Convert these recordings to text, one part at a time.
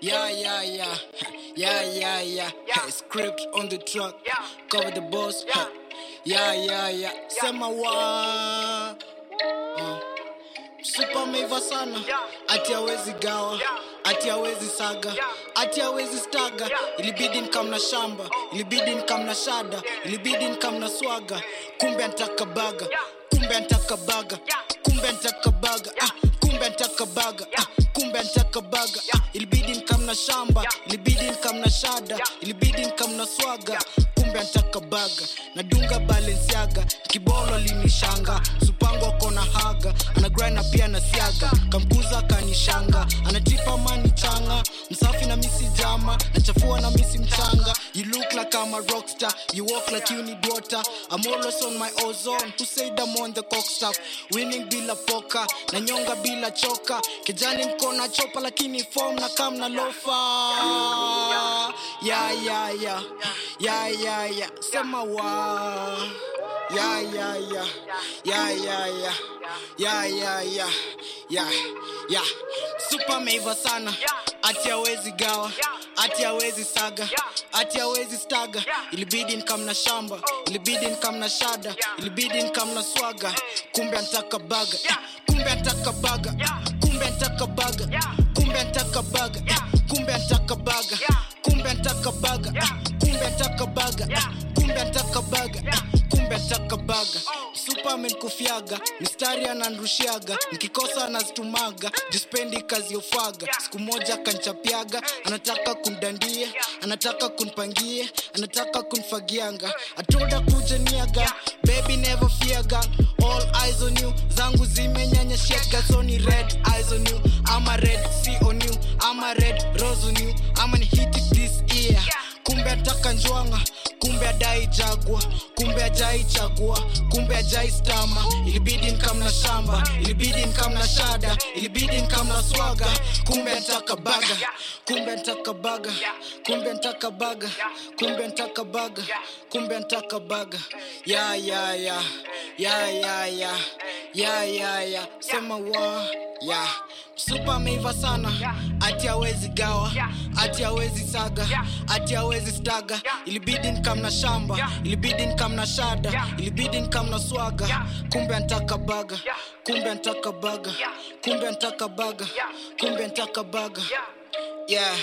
Yeah, yeah, yeah. Yeah, yeah, yeah. Hey, script on the truck. Cover the boss. Yeah. Yeah, yeah, yeah. Sema wa. Uh. Super meiva sana. Ati hawezi gawa. Ati hawezi saga. Ati hawezi staga. Ilibidi nikamna shamba. Ilibidi nikamna shada. Ilibidi nikamna swaga. Kumbe antaka baga. Kumbe antaka baga. Kumbe antaka baga. Ah, kumbe antaka baga. Ah, kumbe antaka baga. Ah, ilibidi nikamna shamba. Ilibidi nikamna shada. Ilibidi nikamna swaga. Kumbe antaka baga. Nadunga balensiaga Kibolo linishanga. Supango akona haga. anagrana pia nasiaga. Kamkuza kanishanga. anajipa mani changa. Msafi na misi jama. Nachafua na misi mchanga. You look like I'm a rockstar. You walk like you need water. I'm always on my ozone. Who said I'm on the cock stuff? Winning bila poka. Na nyonga bila choka. Kijani mkona chopa lakini form na kam na lofa. Yeah, yeah, yeah. Yeah, yeah, yeah. Sema wa. Yeah, yeah, yeah. Yeah, yeah, yeah. Yeah, yeah, yeah. Yeah, yeah. Super meiva sana. Ati hawezi gawa. Ati hawezi saga. Ati hawezi staga. Ilibidi nikamna shamba. Ilibidi nikamna shada. Ilibidi nikamna swaga. Kumbe antaka baga. Kumbe antaka baga. Kumbe antaka baga. Kumbe antaka baga. Kumbe antaka baga. Kumbe antaka baga. Antaka baga. Kumbe ataka baga. Superman kufiaga. Mistari ananrushiaga. Nikikosa anazitumaga. Jispendi kazi. Siku moja kanchapiaga. Anataka kundandia. Anataka kunpangie. Anataka kunfagianga. Atoda kuja niaga. Baby never fear girl. All eyes on you. Zangu zimenyanyashiaga. So ni red eyes on you. ama red C on you. ama red rose on you. ama ni hit it this year. Kumbe ataka njwanga. Kumbe adai jagwa. Kumbe ajai chagua. Kumbe ajai stama. Ilibidi nikamna shamba. Ilibidi nikamna shada. Ilibidi nikamna swaga. Kumbe ataka baga. Kumbe ataka baga. Kumbe ataka baga. Kumbe ataka baga. Kumbe baga. Yeah, yeah, yeah. Yeah, yeah, yeah. Yeah, yeah, yeah. Sema wa. Yeah. Super ameiva sana. Ati hawezi gawa. Ati hawezi saga. Ati hawezi staga. Ilibidi nikamna shamba. Ilibidi nikamna shada. Ilibidi nikamna swaga. Kumbe antaka baga. Kumbe antaka baga. Kumbe antaka baga. Kumbe antaka baga. Yeah.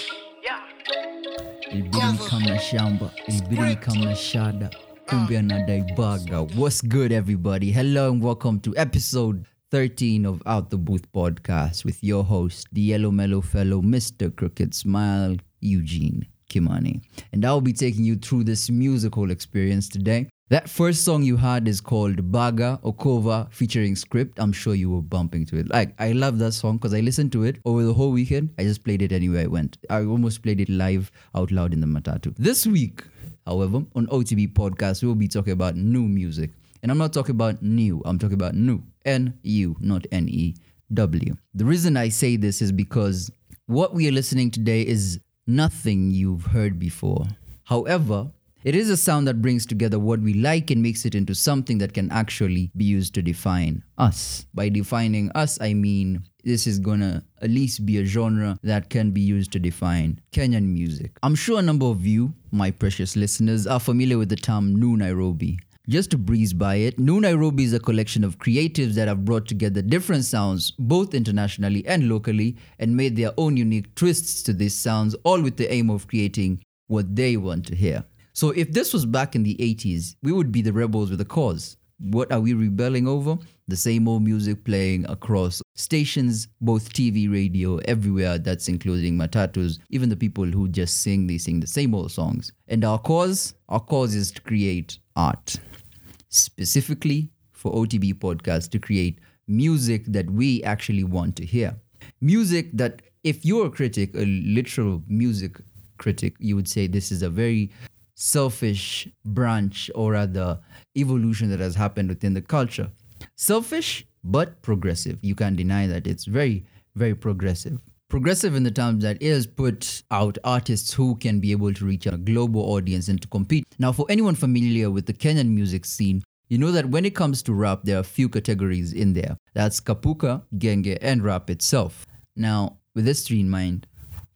ilibidi nikamna shamba ilibidi nikamna shada kumbe anadai baga what's good everybody hello and welcome to episode 13 of out the booth podcast with your host the yellow mellow fellow mr crooked smile eugene kimani and i'll be taking you through this musical experience today that first song you heard is called Baga Okova featuring Script. I'm sure you were bumping to it. Like, I love that song because I listened to it over the whole weekend. I just played it anywhere I went. I almost played it live out loud in the Matatu. This week, however, on OTB podcast, we'll be talking about new music. And I'm not talking about new, I'm talking about new. N U, not N E W. The reason I say this is because what we are listening today is nothing you've heard before. However, it is a sound that brings together what we like and makes it into something that can actually be used to define us. By defining us, I mean this is gonna at least be a genre that can be used to define Kenyan music. I'm sure a number of you, my precious listeners, are familiar with the term New Nairobi. Just to breeze by it, New Nairobi is a collection of creatives that have brought together different sounds, both internationally and locally, and made their own unique twists to these sounds, all with the aim of creating what they want to hear. So if this was back in the 80s, we would be the rebels with a cause. What are we rebelling over? The same old music playing across stations, both TV, radio, everywhere. That's including matatus, even the people who just sing, they sing the same old songs. And our cause? Our cause is to create art. Specifically for OTB podcast, to create music that we actually want to hear. Music that, if you're a critic, a literal music critic, you would say this is a very selfish branch or rather evolution that has happened within the culture. Selfish, but progressive. You can't deny that. It's very, very progressive. Progressive in the terms that it has put out artists who can be able to reach a global audience and to compete. Now, for anyone familiar with the Kenyan music scene, you know that when it comes to rap, there are a few categories in there. That's Kapuka, Genge, and rap itself. Now, with history in mind,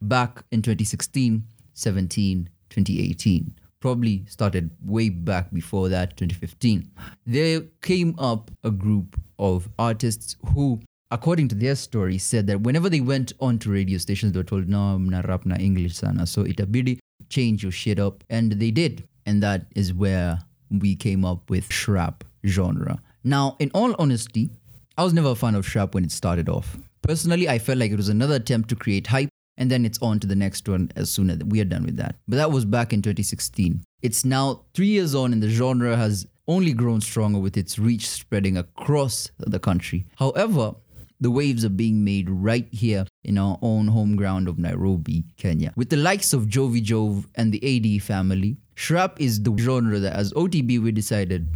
back in 2016, 17, 2018, probably started way back before that, 2015, there came up a group of artists who, according to their story, said that whenever they went on to radio stations, they were told, no, not rap na English sana. So itabidi change your shit up. And they did. And that is where we came up with shrap genre. Now, in all honesty, I was never a fan of shrap when it started off. Personally, I felt like it was another attempt to create hype and then it's on to the next one as soon as we are done with that. But that was back in 2016. It's now three years on, and the genre has only grown stronger with its reach spreading across the country. However, the waves are being made right here in our own home ground of Nairobi, Kenya. With the likes of Jovi Jove and the AD family, Shrap is the genre that as OTB we decided,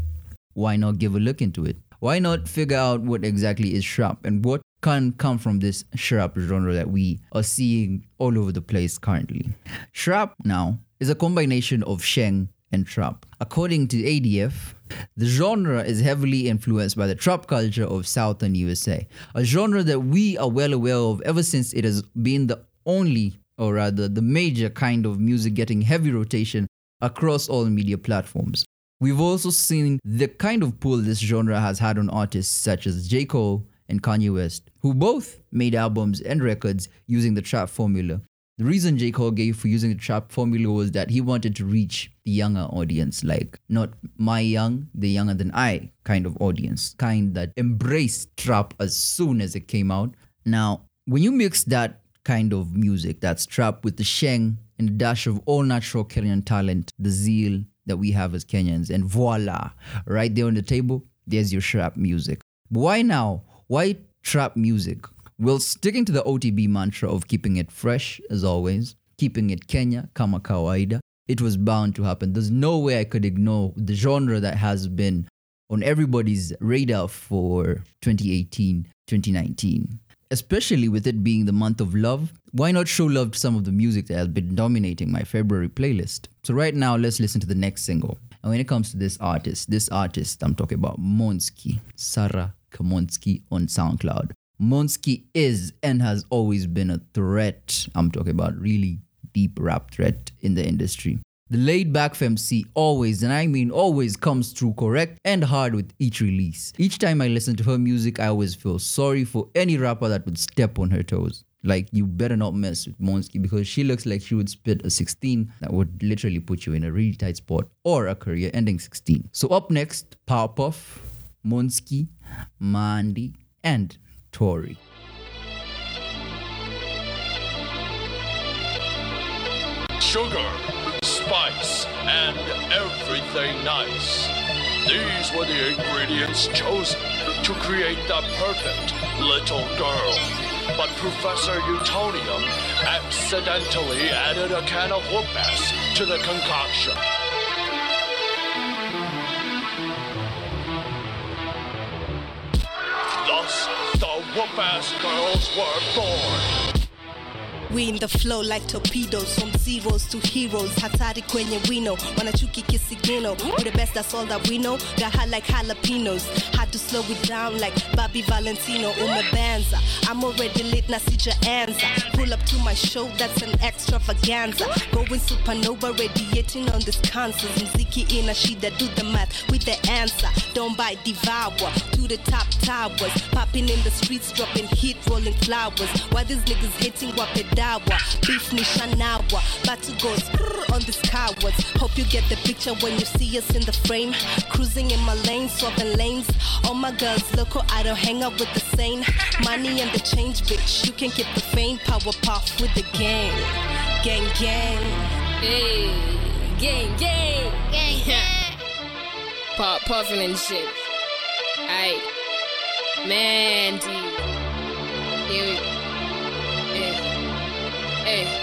why not give a look into it? Why not figure out what exactly is Shrap and what can come from this Shrap genre that we are seeing all over the place currently? Shrap now is a combination of Sheng and Trap. According to ADF, the genre is heavily influenced by the trap culture of southern USA, a genre that we are well aware of ever since it has been the only, or rather, the major kind of music getting heavy rotation across all media platforms. We've also seen the kind of pull this genre has had on artists such as J. Cole and Kanye West, who both made albums and records using the trap formula. The reason J. Cole gave for using the trap formula was that he wanted to reach the younger audience, like not my young, the younger than I kind of audience, kind that embraced trap as soon as it came out. Now, when you mix that kind of music, that's trap with the sheng and a dash of all natural Kenyan talent, the zeal that we have as Kenyans, and voila, right there on the table, there's your trap music. But why now? Why trap music? Well, sticking to the OTB mantra of keeping it fresh as always, keeping it Kenya kama kawaida, it was bound to happen. There's no way I could ignore the genre that has been on everybody's radar for 2018, 2019. Especially with it being the month of love, why not show love to some of the music that has been dominating my February playlist? So, right now, let's listen to the next single. And when it comes to this artist, this artist, I'm talking about Monsky, Sarah Kamonsky on SoundCloud. Monsky is and has always been a threat. I'm talking about really deep rap threat in the industry. The laid back FMC always, and I mean always, comes through correct and hard with each release. Each time I listen to her music, I always feel sorry for any rapper that would step on her toes. Like, you better not mess with Monsky because she looks like she would spit a 16 that would literally put you in a really tight spot or a career ending 16. So, up next, Powerpuff, Monsky, Mandy, and Tory. sugar, spice, and everything nice. These were the ingredients chosen to create the perfect little girl. But Professor Utonium accidentally added a can of whoop to the concoction. The whoop ass girls were born. We in the flow like torpedoes from zeros to heroes. Hatari kwenye wino, wanachuki kisigino. We the best, that's all that we know. Got like jalapenos. Had to slow it down like Bobby Valentino. Umebanza. I'm already lit, na sija answer. Pull up to my show, that's an extravaganza. Going supernova, radiating on this concert. Mziki ina shida, do the math with the answer. Don't buy, devour. To the top towers. Popping in the streets, dropping heat, rolling flowers. Why these niggas hating wape dawa? Beef ni shanawa. About to go on these cowards. Hope you get the picture when you see us in the frame. Cruising in my lane, swapping lanes. All my girls local, I don't hang out with the same. Money and the change, bitch. You can get the fame. Power puff with the gang. Gang, gang. Hey, gang, gang, gang, gang. Pop puffin' and shit. Aight, Mandy. Here we, hey, hey.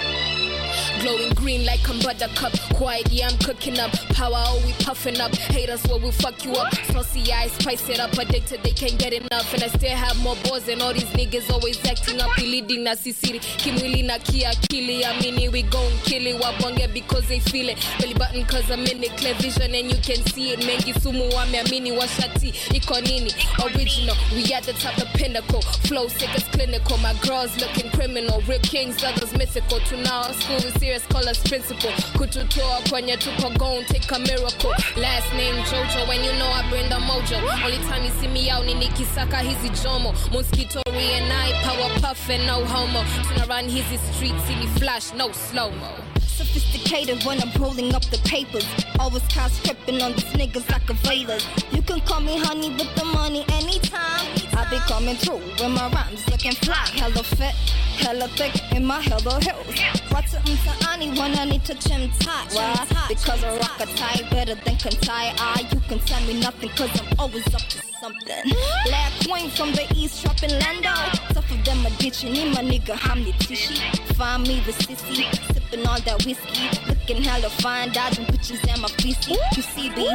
Glowing green like I'm buttercup. Quiet, yeah, I'm cooking up. Power, oh, we puffing up. Haters, well, we fuck you up. Saucy eyes, spice it up. Addicted, they can't get enough. And I still have more balls than all these niggas always acting up. Leading na sisiri. Kimwili na kiakili. I mean, we gon' kill it. Wabonge because they feel it. Belly button cause I'm in it. Clear vision and you can see it. Mengi sumu wameamini washati. Iko nini? Original. We at the top, the pinnacle. Flow sick as clinical. My girls looking criminal. Real kings, others mythical. To now, school is serious, call us principal. Kututoa kwenye tuko gon' take a miracle. Last name Jojo, when you know I bring the mojo. Only time you see me out ni nikisaka hizi jomo. Mosquito and I, power puff and no homo. Turn around hizi streets, see me flash, no slow-mo. Sophisticated when I'm rolling up the papers. Always cast tripping on these niggas like a Vedas. You can call me honey with the money anytime. I be coming through with my rhymes looking fly. Hella fit, hella thick in my hella heels. What's it to when I need to chim tight? Why? Because I rock a tie better than can tie. Ah, you can tell me nothing cause I'm always up to something. Black queen from the east shopping Lando. Tough of them a ditching me, my nigga Hamni Tishi. Find me the sissy, sipping on that whiskey. Looking hella fine, dodging bitches and my feces. You see, B,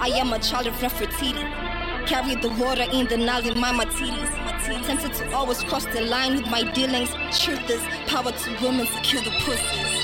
I am a child of Nefertiti. Carry the water in the Nile, in my titties. Tempted to always cross the line with my dealings. Truth is, power to women kill the pussies.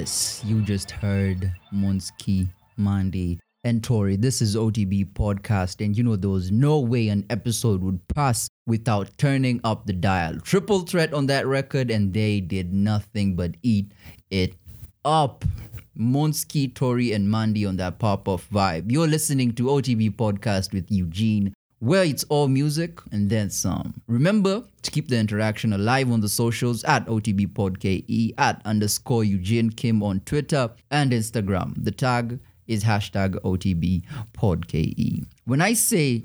Yes, you just heard Monski, Mandy, and Tori. This is OTB Podcast, and you know there was no way an episode would pass without turning up the dial. Triple threat on that record, and they did nothing but eat it up. Monski, Tori, and Mandy on that pop off vibe. You're listening to OTB Podcast with Eugene where it's all music and then some. Remember to keep the interaction alive on the socials at OTBPodKE, at underscore Eugene Kim on Twitter and Instagram. The tag is hashtag OTBPodKE. When I say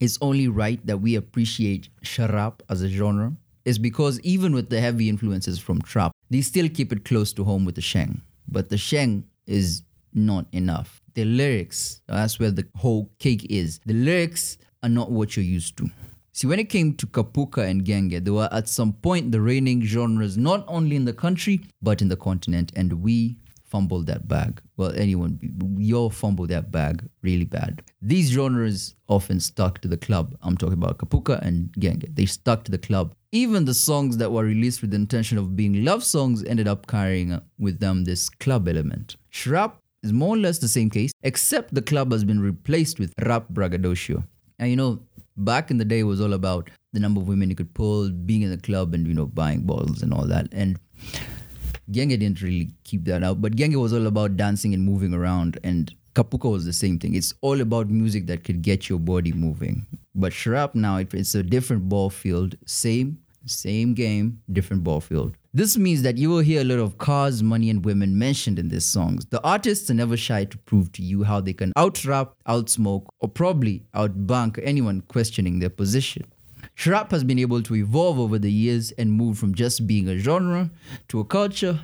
it's only right that we appreciate shrap as a genre, it's because even with the heavy influences from trap, they still keep it close to home with the sheng. But the sheng is not enough. The lyrics, that's where the whole cake is. The lyrics are not what you're used to. See, when it came to Kapuka and Genge, they were at some point the reigning genres not only in the country but in the continent, and we fumbled that bag. Well, anyone, you all fumbled that bag really bad. These genres often stuck to the club. I'm talking about Kapuka and Genge. They stuck to the club. Even the songs that were released with the intention of being love songs ended up carrying with them this club element. Shrap is more or less the same case, except the club has been replaced with rap braggadocio. And you know, back in the day, it was all about the number of women you could pull, being in the club, and you know, buying bottles and all that. And Genge didn't really keep that out, but Genge was all about dancing and moving around. And Kapuka was the same thing. It's all about music that could get your body moving. But Shrap now, it, it's a different ball field. Same, same game, different ball field. This means that you will hear a lot of cars, money, and women mentioned in these songs. The artists are never shy to prove to you how they can out-rap, out-smoke, or probably outbank anyone questioning their position. Shrap has been able to evolve over the years and move from just being a genre to a culture,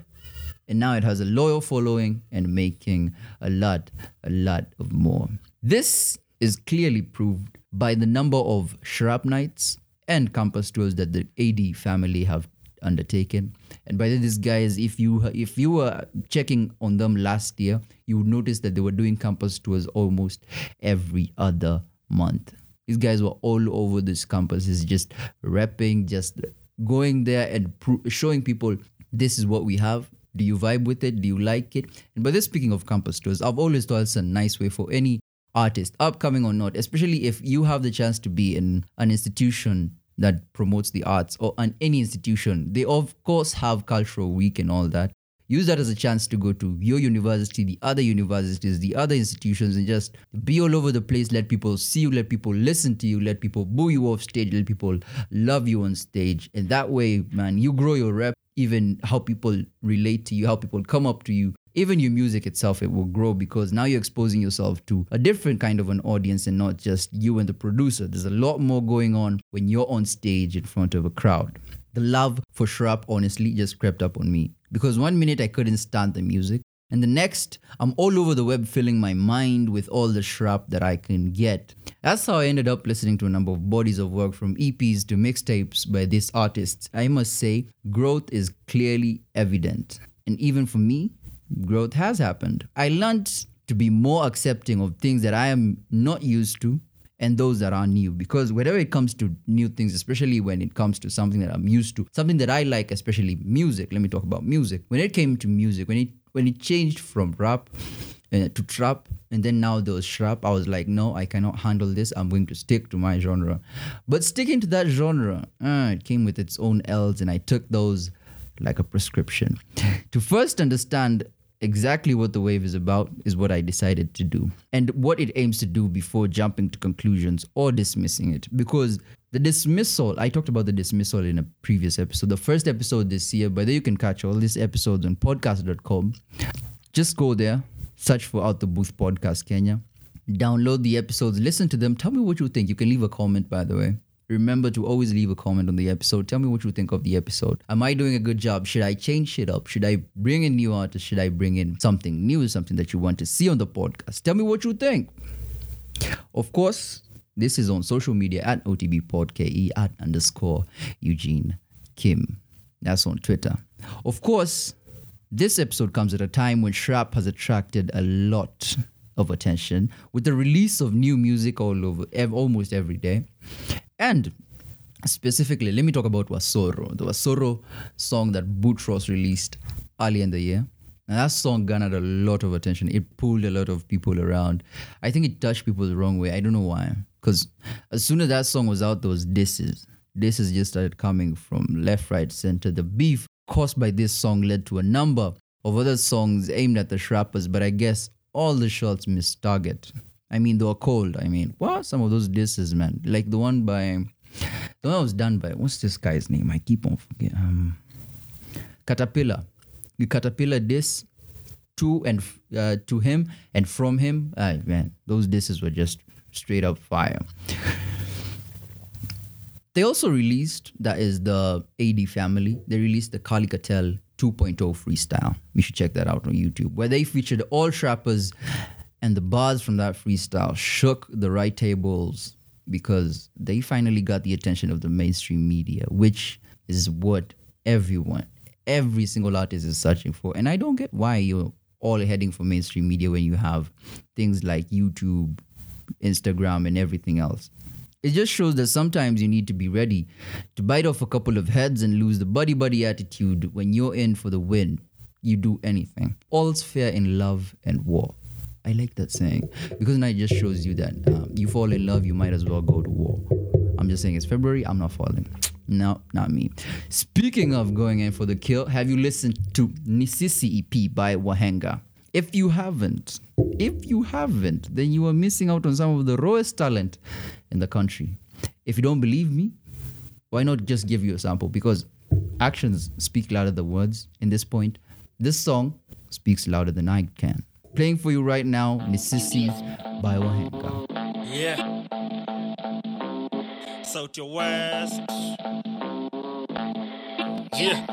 and now it has a loyal following and making a lot, a lot of more. This is clearly proved by the number of Shrap nights and campus tours that the AD family have undertaken. And by the way, these guys, if you if you were checking on them last year, you would notice that they were doing campus tours almost every other month. These guys were all over this campus, is just rapping, just going there and showing people this is what we have. Do you vibe with it? Do you like it? And by this, speaking of campus tours, I've always thought it's a nice way for any artist, upcoming or not, especially if you have the chance to be in an institution that promotes the arts or an any institution. They of course have cultural week and all that. Use that as a chance to go to your university, the other universities, the other institutions, and just be all over the place. Let people see you, let people listen to you, let people boo you off stage, let people love you on stage. And that way, man, you grow your rep, even how people relate to you, how people come up to you. Even your music itself, it will grow because now you're exposing yourself to a different kind of an audience and not just you and the producer. There's a lot more going on when you're on stage in front of a crowd. The love for Shrap honestly just crept up on me because one minute I couldn't stand the music. And the next, I'm all over the web filling my mind with all the shrap that I can get. That's how I ended up listening to a number of bodies of work from EPs to mixtapes by these artists. I must say, growth is clearly evident. And even for me, growth has happened. I learned to be more accepting of things that I am not used to and those that are new. Because whenever it comes to new things especially when it comes to something that i'm used to something that i like especially music let me talk about music. When it came to music when it when it changed from rap uh, to trap and then now there was shrap i was like no i cannot handle this. I'm going to stick to my genre. But sticking to that genre uh, it came with its own l's and i took those like a prescription. To first understand exactly what the wave is about is what I decided to do and what it aims to do before jumping to conclusions or dismissing it. Because the dismissal, I talked about the dismissal in a previous episode, the first episode this year, but then you can catch all these episodes on podcast.com. Just go there, search for Out the Booth Podcast Kenya, download the episodes, listen to them, tell me what you think. You can leave a comment, by the way. Remember to always leave a comment on the episode. Tell me what you think of the episode. Am I doing a good job? Should I change shit up? Should I bring in new artists? Should I bring in something new, something that you want to see on the podcast? Tell me what you think. Of course, this is on social media at OTBPodKE at underscore Eugene Kim. That's on Twitter. Of course, this episode comes at a time when Shrap has attracted a lot of attention with the release of new music all over almost every day. And specifically, let me talk about Wasoro, the Wasoro song that Boutross released early in the year. And that song garnered a lot of attention. It pulled a lot of people around. I think it touched people the wrong way. I don't know why. Because as soon as that song was out, there was disses. Disses just started coming from left, right, center. The beef caused by this song led to a number of other songs aimed at the Shrappers, but I guess all the shots missed target. I mean, they were cold. I mean, what some of those disses, man? Like the one by, the one that was done by, what's this guy's name? I keep on forgetting. Um, Caterpillar. The Caterpillar diss to and uh, to him and from him. Ah, man, those disses were just straight up fire. They also released, that is the AD family, they released the Kali Katel 2.0 freestyle. You should check that out on YouTube, where they featured all Shrappers and the buzz from that freestyle shook the right tables because they finally got the attention of the mainstream media, which is what everyone, every single artist is searching for. And I don't get why you're all heading for mainstream media when you have things like YouTube, Instagram, and everything else. It just shows that sometimes you need to be ready to bite off a couple of heads and lose the buddy buddy attitude when you're in for the win. You do anything. All's fair in love and war. I like that saying because now it just shows you that um, you fall in love, you might as well go to war. I'm just saying it's February, I'm not falling. No, not me. Speaking of going in for the kill, have you listened to Nisisi EP by Wahenga? If you haven't, if you haven't, then you are missing out on some of the rawest talent in the country. If you don't believe me, why not just give you a sample? Because actions speak louder than words. In this point, this song speaks louder than I can. Playing for you right now, Nisisi by Wahenga. Yeah. South your west. Yeah.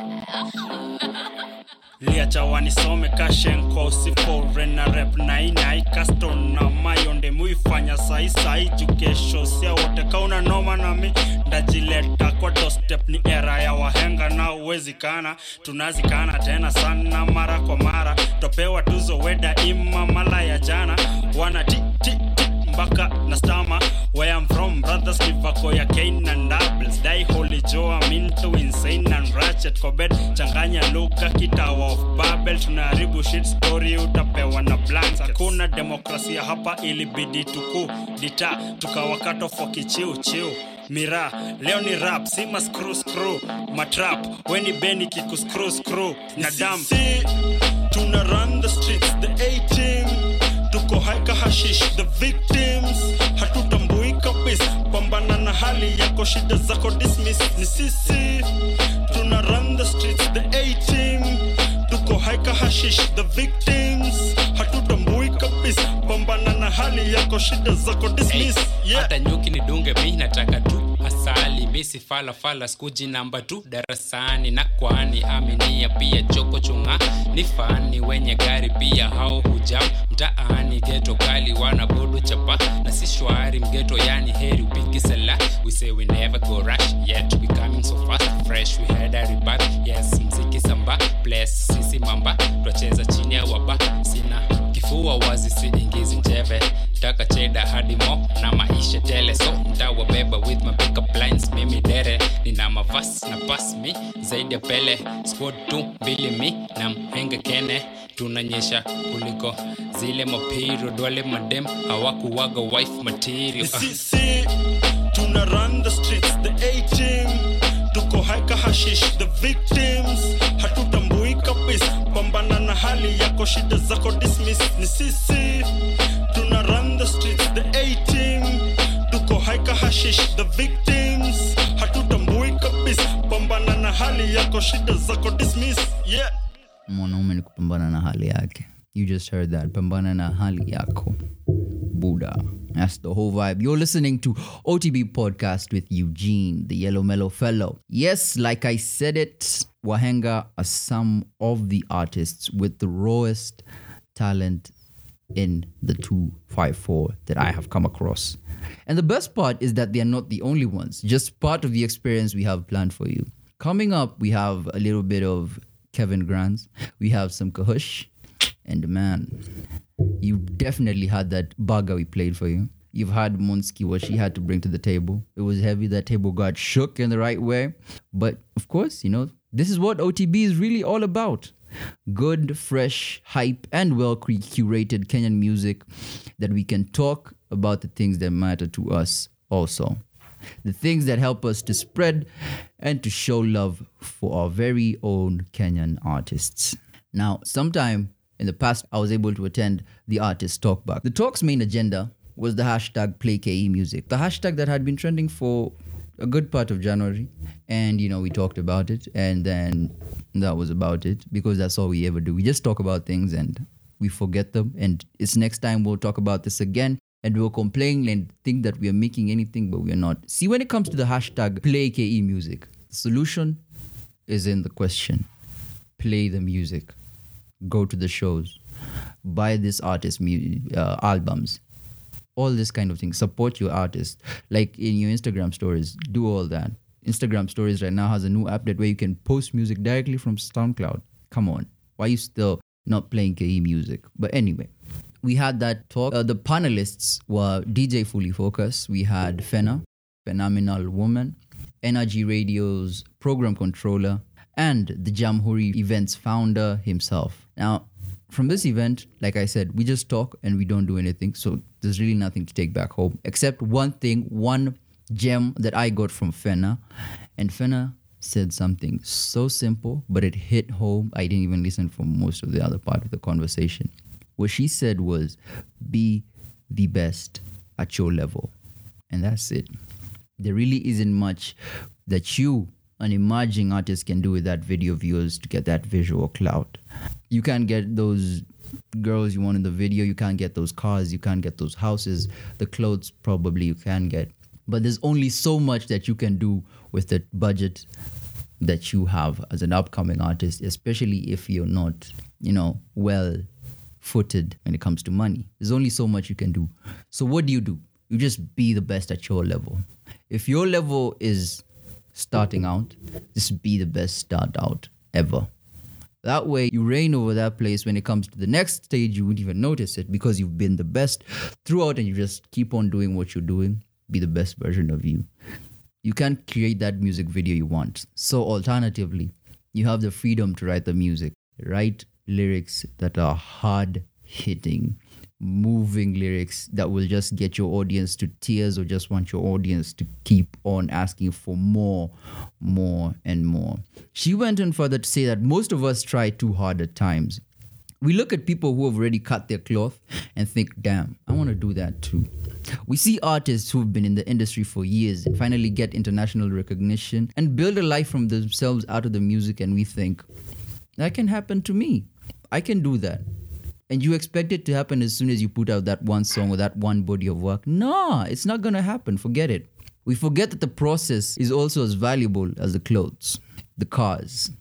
liacha wanisome kashen kwa usifore na rep nainai kaston na mayonde muifanya saisai juu kesho sia wote kauna noma nami ndajileta kwa dostep ni wahenga na uwezikana tunazikana tena sana mara kwa mara. Topewa tuzo weda ima mala ya jana. Wana ti, ti, ti mpaka na stama. Where I'm from brothers livako ya Kane and doubles die holy Joe I'm insane and ratchet. Kwa bed changanya luka kitawa of Babel. Tunaharibu shit story utapewa na blanks hakuna demokrasia hapa ilibidi tuku dita tukawakato for kichiu chiu mira leo ni rap. Si ma screw screw. Matrap weni beni kiku screw screw. Na dam tuna run the streets the 18 tuko haika hashish the victims. Hatutambui kabisa. Pambana na hali yako shida zako dismiss. Ni sisi. Tuna run the streets the 18 tuko haika hashish the victims hali yako shida zako dismiss. Yeah. hata nyuki ni dunge mi nataka tu asali. Misi falafala skuji namba tu. Darasani na kwani aminia pia choko chunga. Ni fani wenye gari pia hao hujam mtaani geto kali wana bodo chapa. Na si shwari mgeto yani heri upigisela we say we never go rush yet mavas na pas mi zaidi ya pele squad tu mbili mi na mhenge kene. Tunanyesha kuliko zile mapiro dwale madem hawakuwaga wife material. Sisi tuna run the streets the 18 tuko haika hashish the victims. Hatutambui kabisa pambana na hali yako shida zako dismiss. Ni sisi tuna run the streets the 18 tuko haika hashish the victims mwanaume ni kupambana na hali yake. You just heard that. Pambana na hali yako. Buddha. That's the whole vibe. You're listening to otb podcast with eugene the yellow mellow fellow. Yes like i said it wahenga are some of the artists with the rawest talent in the 254 that I have come across. And the best part is that they are not the only ones, just part of the experience we have planned for you. Coming up, we have a little bit of Kevin Grants, we have some Kahush, and man, you definitely had that baga we played for you. You've had Monski, what she had to bring to the table. It was heavy. That table got shook in the right way. But of course, you know, this is what OTB is really all about good, fresh, hype, and well curated Kenyan music that we can talk about the things that matter to us also. The things that help us to spread and to show love for our very own Kenyan artists. Now, sometime in the past, I was able to attend the artist talk back. The talk's main agenda was the hashtag PlayKE music, the hashtag that had been trending for a good part of January. And, you know, we talked about it. And then that was about it because that's all we ever do. We just talk about things and we forget them. And it's next time we'll talk about this again. And we'll complaining and think that we are making anything, but we are not. See, when it comes to the hashtag PlayKE music, the solution is in the question play the music, go to the shows, buy this artist mu- uh, albums, all this kind of thing. Support your artist. Like in your Instagram stories, do all that. Instagram stories right now has a new update where you can post music directly from SoundCloud. Come on, why are you still not playing KE music? But anyway, we had that talk. Uh, the panelists were DJ Fully Focus. We had Fena, Phenomenal Woman, Energy Radio's program controller, and the Jamhuri events founder himself. Now, from this event, like I said, we just talk and we don't do anything. So there's really nothing to take back home except one thing, one gem that I got from Fena. And Fena said something so simple, but it hit home. I didn't even listen for most of the other part of the conversation. What she said was, be the best at your level. And that's it. There really isn't much that you, an emerging artist, can do with that video of yours to get that visual clout. You can't get those girls you want in the video, you can't get those cars, you can't get those houses, the clothes probably you can get. But there's only so much that you can do with the budget that you have as an upcoming artist, especially if you're not, you know, well footed when it comes to money. There's only so much you can do. So what do you do? You just be the best at your level. If your level is starting out, just be the best start out ever. That way, you reign over that place. When it comes to the next stage, you wouldn't even notice it because you've been the best throughout and you just keep on doing what you're doing. Be the best version of you. You can't create that music video you want. So, alternatively, you have the freedom to write the music. Write lyrics that are hard hitting, moving lyrics that will just get your audience to tears or just want your audience to keep on asking for more, more, and more. She went on further to say that most of us try too hard at times. We look at people who have already cut their cloth and think, damn, I want to do that too. We see artists who've been in the industry for years and finally get international recognition and build a life from themselves out of the music, and we think, that can happen to me. I can do that. And you expect it to happen as soon as you put out that one song or that one body of work. No, it's not gonna happen. Forget it. We forget that the process is also as valuable as the clothes, the cars,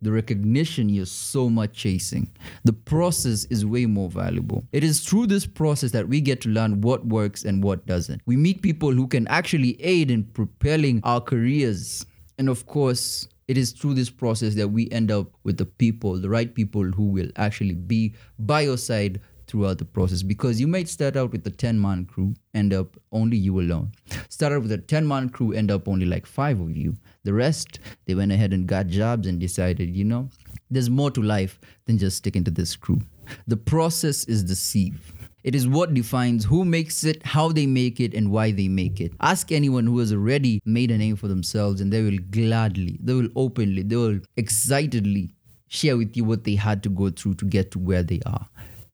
the recognition you're so much chasing. The process is way more valuable. It is through this process that we get to learn what works and what doesn't. We meet people who can actually aid in propelling our careers. And of course, it is through this process that we end up with the people, the right people who will actually be by your side throughout the process. Because you might start out with a 10 man crew end up only you alone. Start out with a 10 man crew end up only like five of you. The rest they went ahead and got jobs and decided you know there's more to life than just sticking to this crew. The process is the sieve it is what defines who makes it, how they make it, and why they make it. Ask anyone who has already made a name for themselves, and they will gladly, they will openly, they will excitedly share with you what they had to go through to get to where they are.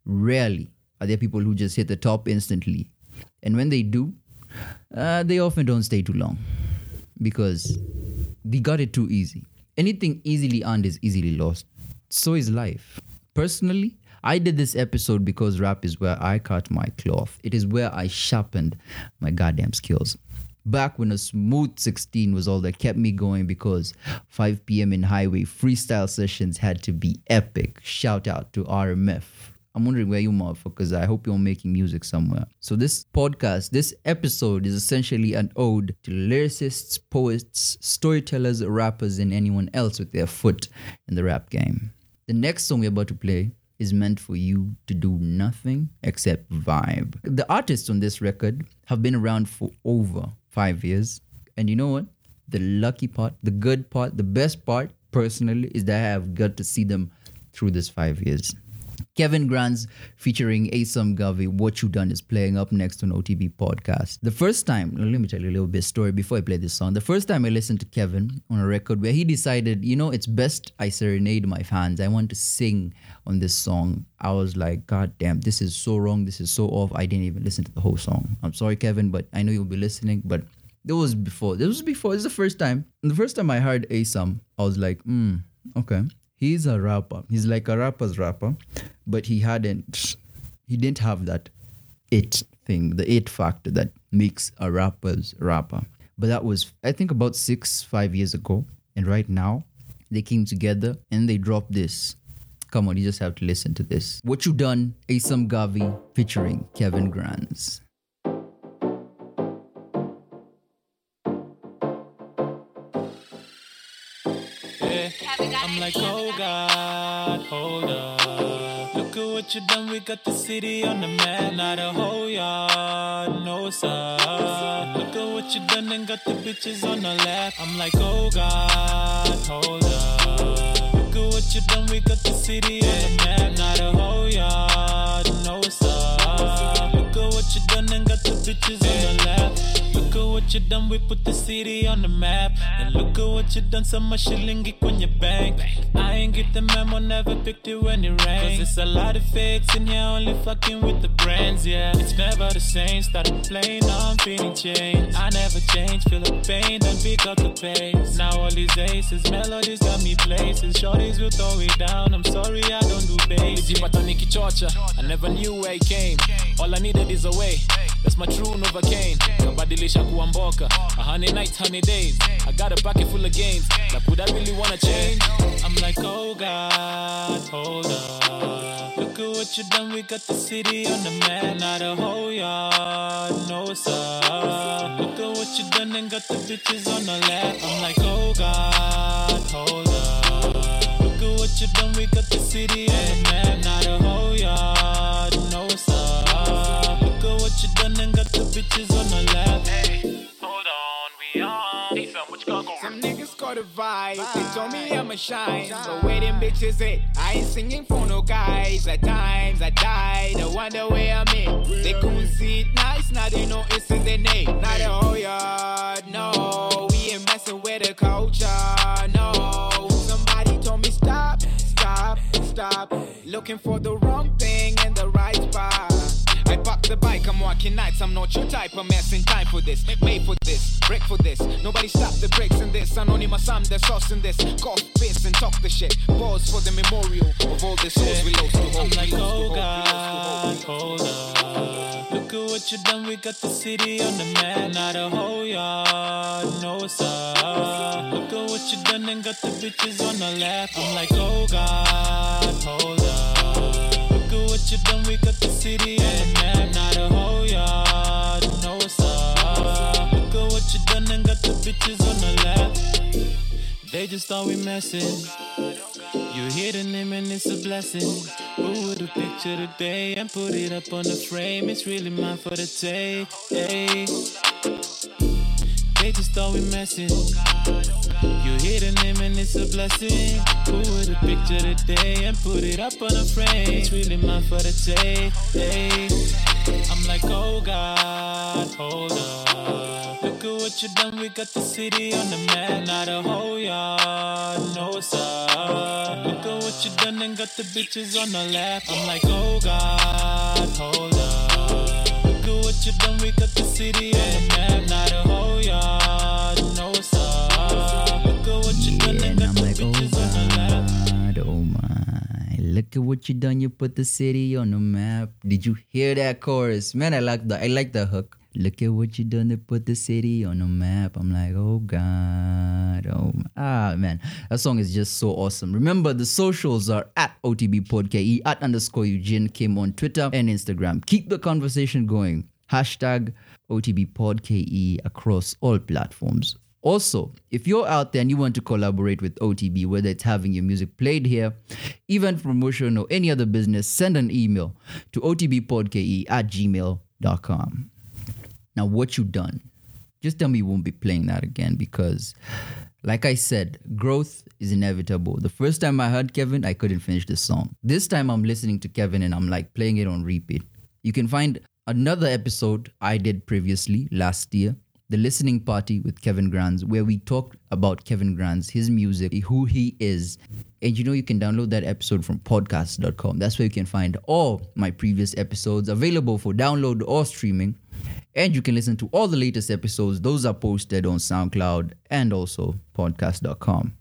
Rarely are there people who just hit the top instantly. And when they do, uh, they often don't stay too long because they got it too easy. Anything easily earned is easily lost. So is life. Personally, I did this episode because rap is where I cut my cloth. It is where I sharpened my goddamn skills. Back when a smooth 16 was all that kept me going because 5 p.m. in highway freestyle sessions had to be epic. Shout out to RMF. I'm wondering where you motherfuckers are. I hope you're making music somewhere. So this podcast, this episode is essentially an ode to lyricists, poets, storytellers, rappers, and anyone else with their foot in the rap game. The next song we're about to play is meant for you to do nothing except vibe. The artists on this record have been around for over five years. And you know what? The lucky part, the good part, the best part, personally, is that I have got to see them through this five years. Kevin Grants featuring Asam Gavi, What You Done is playing up next on OTB podcast. The first time, let me tell you a little bit story before I play this song. The first time I listened to Kevin on a record where he decided, you know, it's best I serenade my fans. I want to sing on this song. I was like, God damn, this is so wrong. This is so off. I didn't even listen to the whole song. I'm sorry, Kevin, but I know you'll be listening. But this was before. This was before. This is the first time. And the first time I heard Asam, I was like, hmm, okay. He's a rapper. He's like a rapper's rapper, but he hadn't, he didn't have that it thing, the it factor that makes a rapper's rapper. But that was, I think, about six, five years ago. And right now, they came together and they dropped this. Come on, you just have to listen to this. What You Done, Asam Gavi featuring Kevin Grants. I'm like, oh God, hold up. Look at what you done, we got the city on the map. Not a whole yard, no sir. Look at what you done and got the bitches on the lap. I'm like, oh God, hold up. Look at what you done, we got the city on the map. Not a whole yard, no sir. Look at what you done and got the bitches on the lap. What you done, we put the city on the map. And look at what you done, so much shilingi on your bank. I ain't get the memo, never picked it when it rained. Cause it's a lot of fakes in here, only fucking with the brands, yeah. It's never the same, started playing, now I'm feeling changed. I never change, feel the pain, then pick up the pace. Now all these aces, melodies got me places. Shorties will throw it down, I'm sorry, I don't do bass. I never knew where it came. All I needed is a way. That's my true Novocaine. Kabadilisha kuwa mboka. A honey nights, honey days. I got a pocket full of games. Like, would I really wanna change? I'm like, oh God, hold up. Look at what you done, we got the city on the map. Not a whole yard, no sir. Look at what you done and got the bitches on the lap. I'm like, oh God, hold up. Look at what you done, we got the city on the map. Not a whole yard, bitches on the lap. Hold on, we on. Hey, what you got going? Some niggas got a vibe. They told me I'ma shine. But where them bitches at? I ain't singing for no guys. At times I die. I wonder where I'm at. They couldn't see it nice. Now they know it's in their name. Not a whole yard. No. We ain't messing with the culture. No. Somebody told me stop, stop, stop. Looking for the wrong thing in the right spot. Pop the bike, I'm walking nights. I'm not your type I'm in time for this. Made for this, break for this. Nobody stop the breaks in this. Anonymous, I'm the sauce in this. Cough, piss, and talk the shit. Pause for the memorial of all the souls we lost to hope. I'm like, oh to hope, we God, lost to oh hope. hold up. Look at what you done, we got the city on the map. Now the whole yard knows us. Look at what you done and got the bitches on the lap. I'm like, oh God, hold up. You done, we got the city on the map. Now the whole yard knows us. Look at what you done and got the bitches on the lap. They just thought we messing. You hear the name and it's a blessing. Who would have pictured today and put it up on the frame? It's really mine for the take. Hey. They just thought we messing. You hear the name and it's a blessing. Who would have pictured today and put it up on a frame? It's really mine for the take. I'm like, oh God, hold up. Look at what you done, we got the city on the map. Now the whole yard knows us. Look at what you done and got the bitches on the lap. I'm like, oh God, hold up. Look at what you done, we got the city on the map. Now the whole yard Look at what you done. You put the city on the map. Did you hear that chorus? Man, I like the I like the hook. Look at what you done to put the city on the map. I'm like, oh God. Oh ah man. That song is just so awesome. Remember the socials are at OTB Podcast, at underscore Eugene Kim on Twitter and Instagram. Keep the conversation going. Hashtag OTB Podcast across all platforms. Also, if you're out there and you want to collaborate with OTB, whether it's having your music played here, event promotion, or any other business, send an email to otbpodke at gmail.com. Now, what you done? Just tell me you won't be playing that again because, like I said, growth is inevitable. The first time I heard Kevin, I couldn't finish the song. This time I'm listening to Kevin and I'm like playing it on repeat. You can find another episode I did previously last year, The Listening Party with Kevin Granz, where we talked about Kevin Granz, his music, who he is. And you know, you can download that episode from podcast.com. That's where you can find all my previous episodes available for download or streaming. And you can listen to all the latest episodes. Those are posted on SoundCloud and also podcast.com.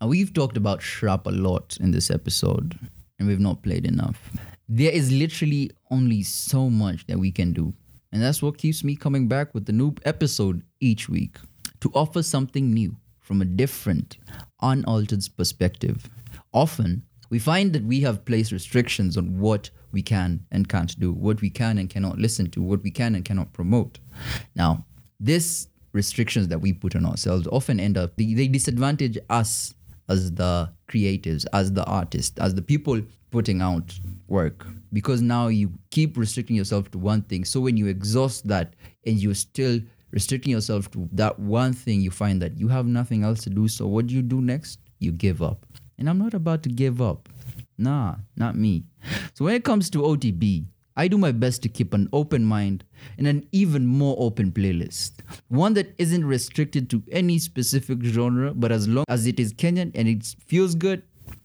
And we've talked about Shrap a lot in this episode, and we've not played enough. There is literally only so much that we can do. And that's what keeps me coming back with the new episode each week to offer something new from a different, unaltered perspective. Often, we find that we have placed restrictions on what we can and can't do, what we can and cannot listen to, what we can and cannot promote. Now, this restrictions that we put on ourselves often end up they, they disadvantage us as the creatives, as the artists, as the people putting out work. Because now you keep restricting yourself to one thing. So when you exhaust that and you're still restricting yourself to that one thing, you find that you have nothing else to do. So what do you do next? You give up. And I'm not about to give up. Nah, not me. So when it comes to OTB, I do my best to keep an open mind and an even more open playlist. One that isn't restricted to any specific genre, but as long as it is Kenyan and it feels good,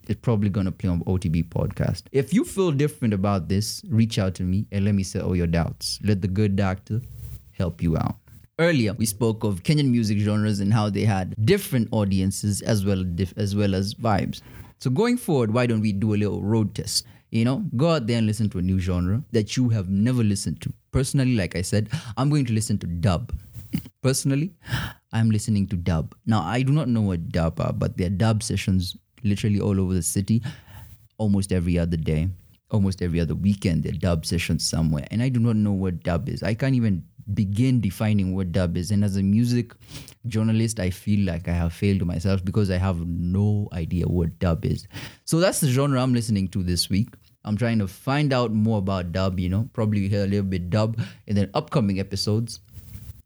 it's probably gonna play on OTB podcast. If you feel different about this, reach out to me and let me settle your doubts. Let the good doctor help you out. Earlier, we spoke of Kenyan music genres and how they had different audiences as well as as well as vibes. So going forward, why don't we do a little road test? You know, go out there and listen to a new genre that you have never listened to. Personally, like I said, I'm going to listen to dub. Personally, I'm listening to dub. Now, I do not know what dub are, but there are dub sessions literally all over the city almost every other day, almost every other weekend. There are dub sessions somewhere. And I do not know what dub is. I can't even begin defining what dub is. And as a music journalist, I feel like I have failed myself because I have no idea what dub is. So that's the genre I'm listening to this week. I'm trying to find out more about dub, you know, probably hear a little bit dub in the upcoming episodes.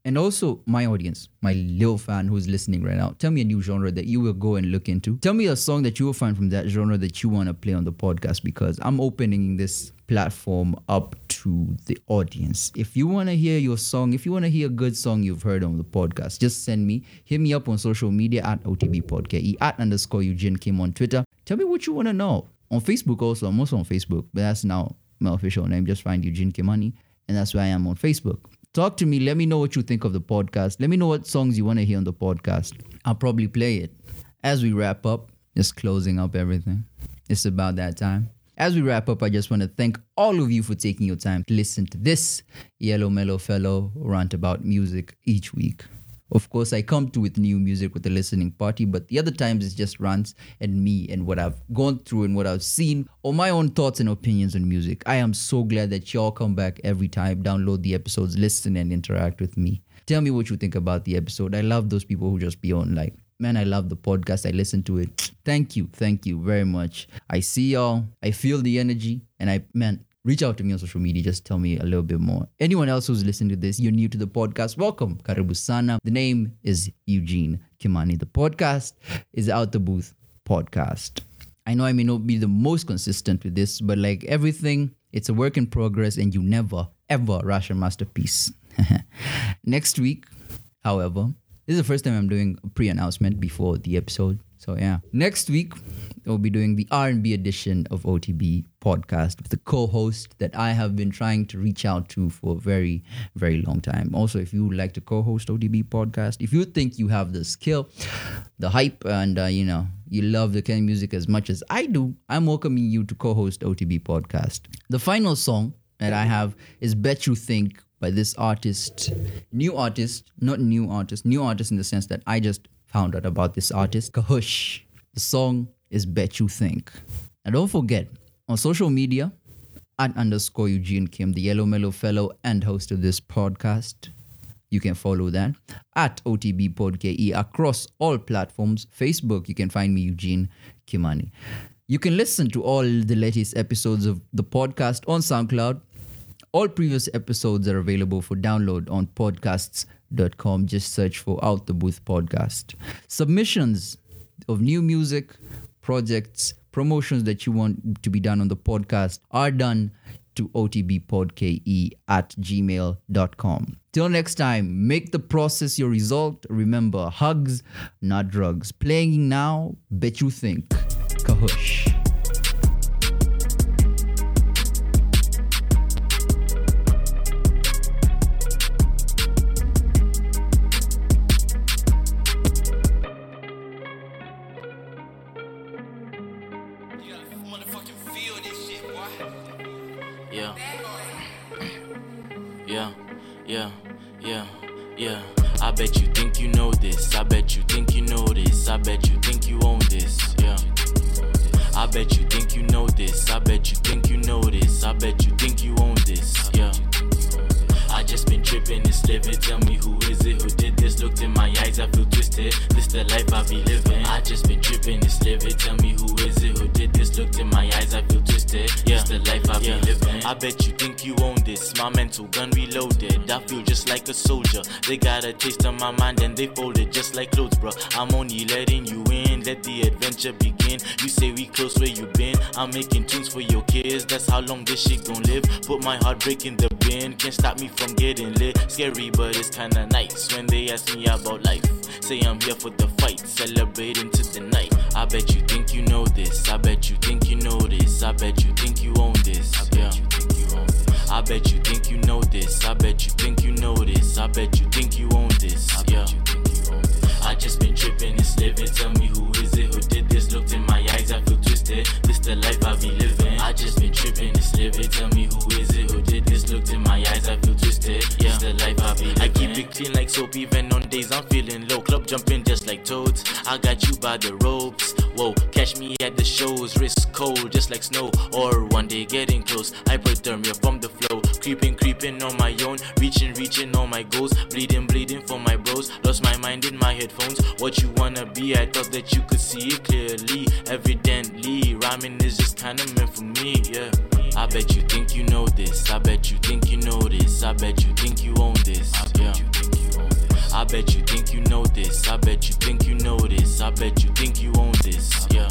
And also, my audience, my little fan who's listening right now, tell me a new genre that you will go and look into. Tell me a song that you will find from that genre that you want to play on the podcast because I'm opening this platform up to the audience. If you want to hear your song, if you want to hear a good song you've heard on the podcast, just send me, hit me up on social media at OTB Podcast, at underscore Eugene Kim on Twitter. Tell me what you want to know. On Facebook also, I'm also on Facebook, but that's now my official name. Just find Eugene Kimani and that's where I am on Facebook. Talk to me. Let me know what you think of the podcast. Let me know what songs you want to hear on the podcast. I'll probably play it. As we wrap up, just closing up everything. It's about that time. As we wrap up, I just want to thank all of you for taking your time to listen to this Yellow Mellow Fellow rant about music each week. Of course, I come to with new music with the listening party, but the other times it's just rants and me and what I've gone through and what I've seen or my own thoughts and opinions on music. I am so glad that y'all come back every time, download the episodes, listen and interact with me. Tell me what you think about the episode. I love those people who just be on like, man, I love the podcast. I listen to it. Thank you. Thank you very much. I see y'all. I feel the energy and I, man, reach out to me on social media. Just tell me a little bit more. Anyone else who's listening to this, you're new to the podcast, welcome. Karibu Sana. The name is Eugene Kimani. The podcast is Out the Booth Podcast. I know I may not be the most consistent with this, but like everything, it's a work in progress and you never, ever rush a masterpiece. Next week, however, this is the first time I'm doing a pre-announcement before the episode. So yeah, next week we'll be doing the R&B edition of OTB podcast with the co-host that I have been trying to reach out to for a very, very long time. Also, if you would like to co-host OTB podcast, if you think you have the skill, the hype, and uh, you know you love the of music as much as I do, I'm welcoming you to co-host OTB podcast. The final song that I have is "Bet You Think." By this artist, new artist, not new artist, new artist in the sense that I just found out about this artist, Kahush. The song is Bet You Think. And don't forget, on social media, at underscore Eugene Kim, the Yellow Mellow Fellow and host of this podcast. You can follow that at OTB PodKE across all platforms. Facebook, you can find me, Eugene Kimani. You can listen to all the latest episodes of the podcast on SoundCloud. All previous episodes are available for download on podcasts.com. Just search for Out the Booth Podcast. Submissions of new music, projects, promotions that you want to be done on the podcast are done to otbpodke at gmail.com. Till next time, make the process your result. Remember, hugs, not drugs. Playing now, bet you think. Kahush. I bet you think you own this. My mental gun reloaded. I feel just like a soldier. They got a taste of my mind and they fold it just like clothes, bro. I'm only letting you in. Let the adventure begin. You say we close where you been. I'm making tunes for your kids. That's how long this shit gon' live. Put my heartbreak in the bin. Can't stop me from getting lit. Scary, but it's kinda nice when they ask me about life. Say I'm here for the fight, celebrating to the night. I bet you think you know this. I bet you think you know this. I bet you think you own this. Yeah. I bet you think you know this. I bet you think you know this. I bet you think you own this. Yeah. I just been tripping this living. Tell me who is it? Who did this? Looked in my eyes, I feel twisted. This the life I be living. I just been tripping this living. Tell me who is it? Who did this? Looked in my eyes, I feel twisted. Yeah. This the life I be living. I keep it clean like soap, even on days I'm feeling low. Club jumping just like toads. I got you by the ropes. Catch me at the shows. Wrist cold, just like snow. Or one day getting close. Hyperthermia from the flow. Creeping, creeping on my own. Reaching, reaching on my goals. Bleeding, bleeding for my bros. Lost my mind in my headphones. What you wanna be? I thought that you could see it clearly. Evidently, rhyming is just kinda meant for me, yeah. I bet you think you know this. I bet you think you know this. I bet you think you own this. Yeah. I bet you think you know this. I bet you think you know this. I bet you think you own this. Yeah.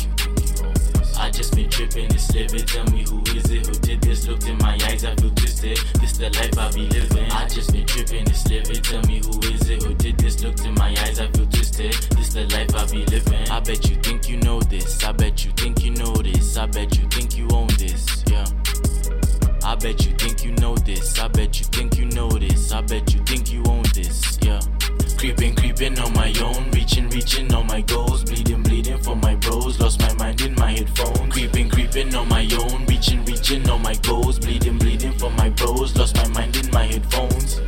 I just been tripping this living. Tell me who is it? Who did this? Looked in my eyes, I feel twisted. This the life I be living. I just been tripping this living. Tell me who is it? Who did this? Looked in my eyes, I feel twisted. This the life I be living. I bet you think you know this. I bet you think you know this. I bet you think you own this. Yeah. I bet you think you know this. I bet you think you know this. I bet you think you own this. Yeah. Creeping, creeping on my own. Reaching, reaching on my goals. Bleeding, bleeding for my bros. Lost my mind in my headphones. Creeping, creeping on my own. Reaching, reaching on my goals. Bleeding, bleeding for my bros. Lost my mind in my headphones.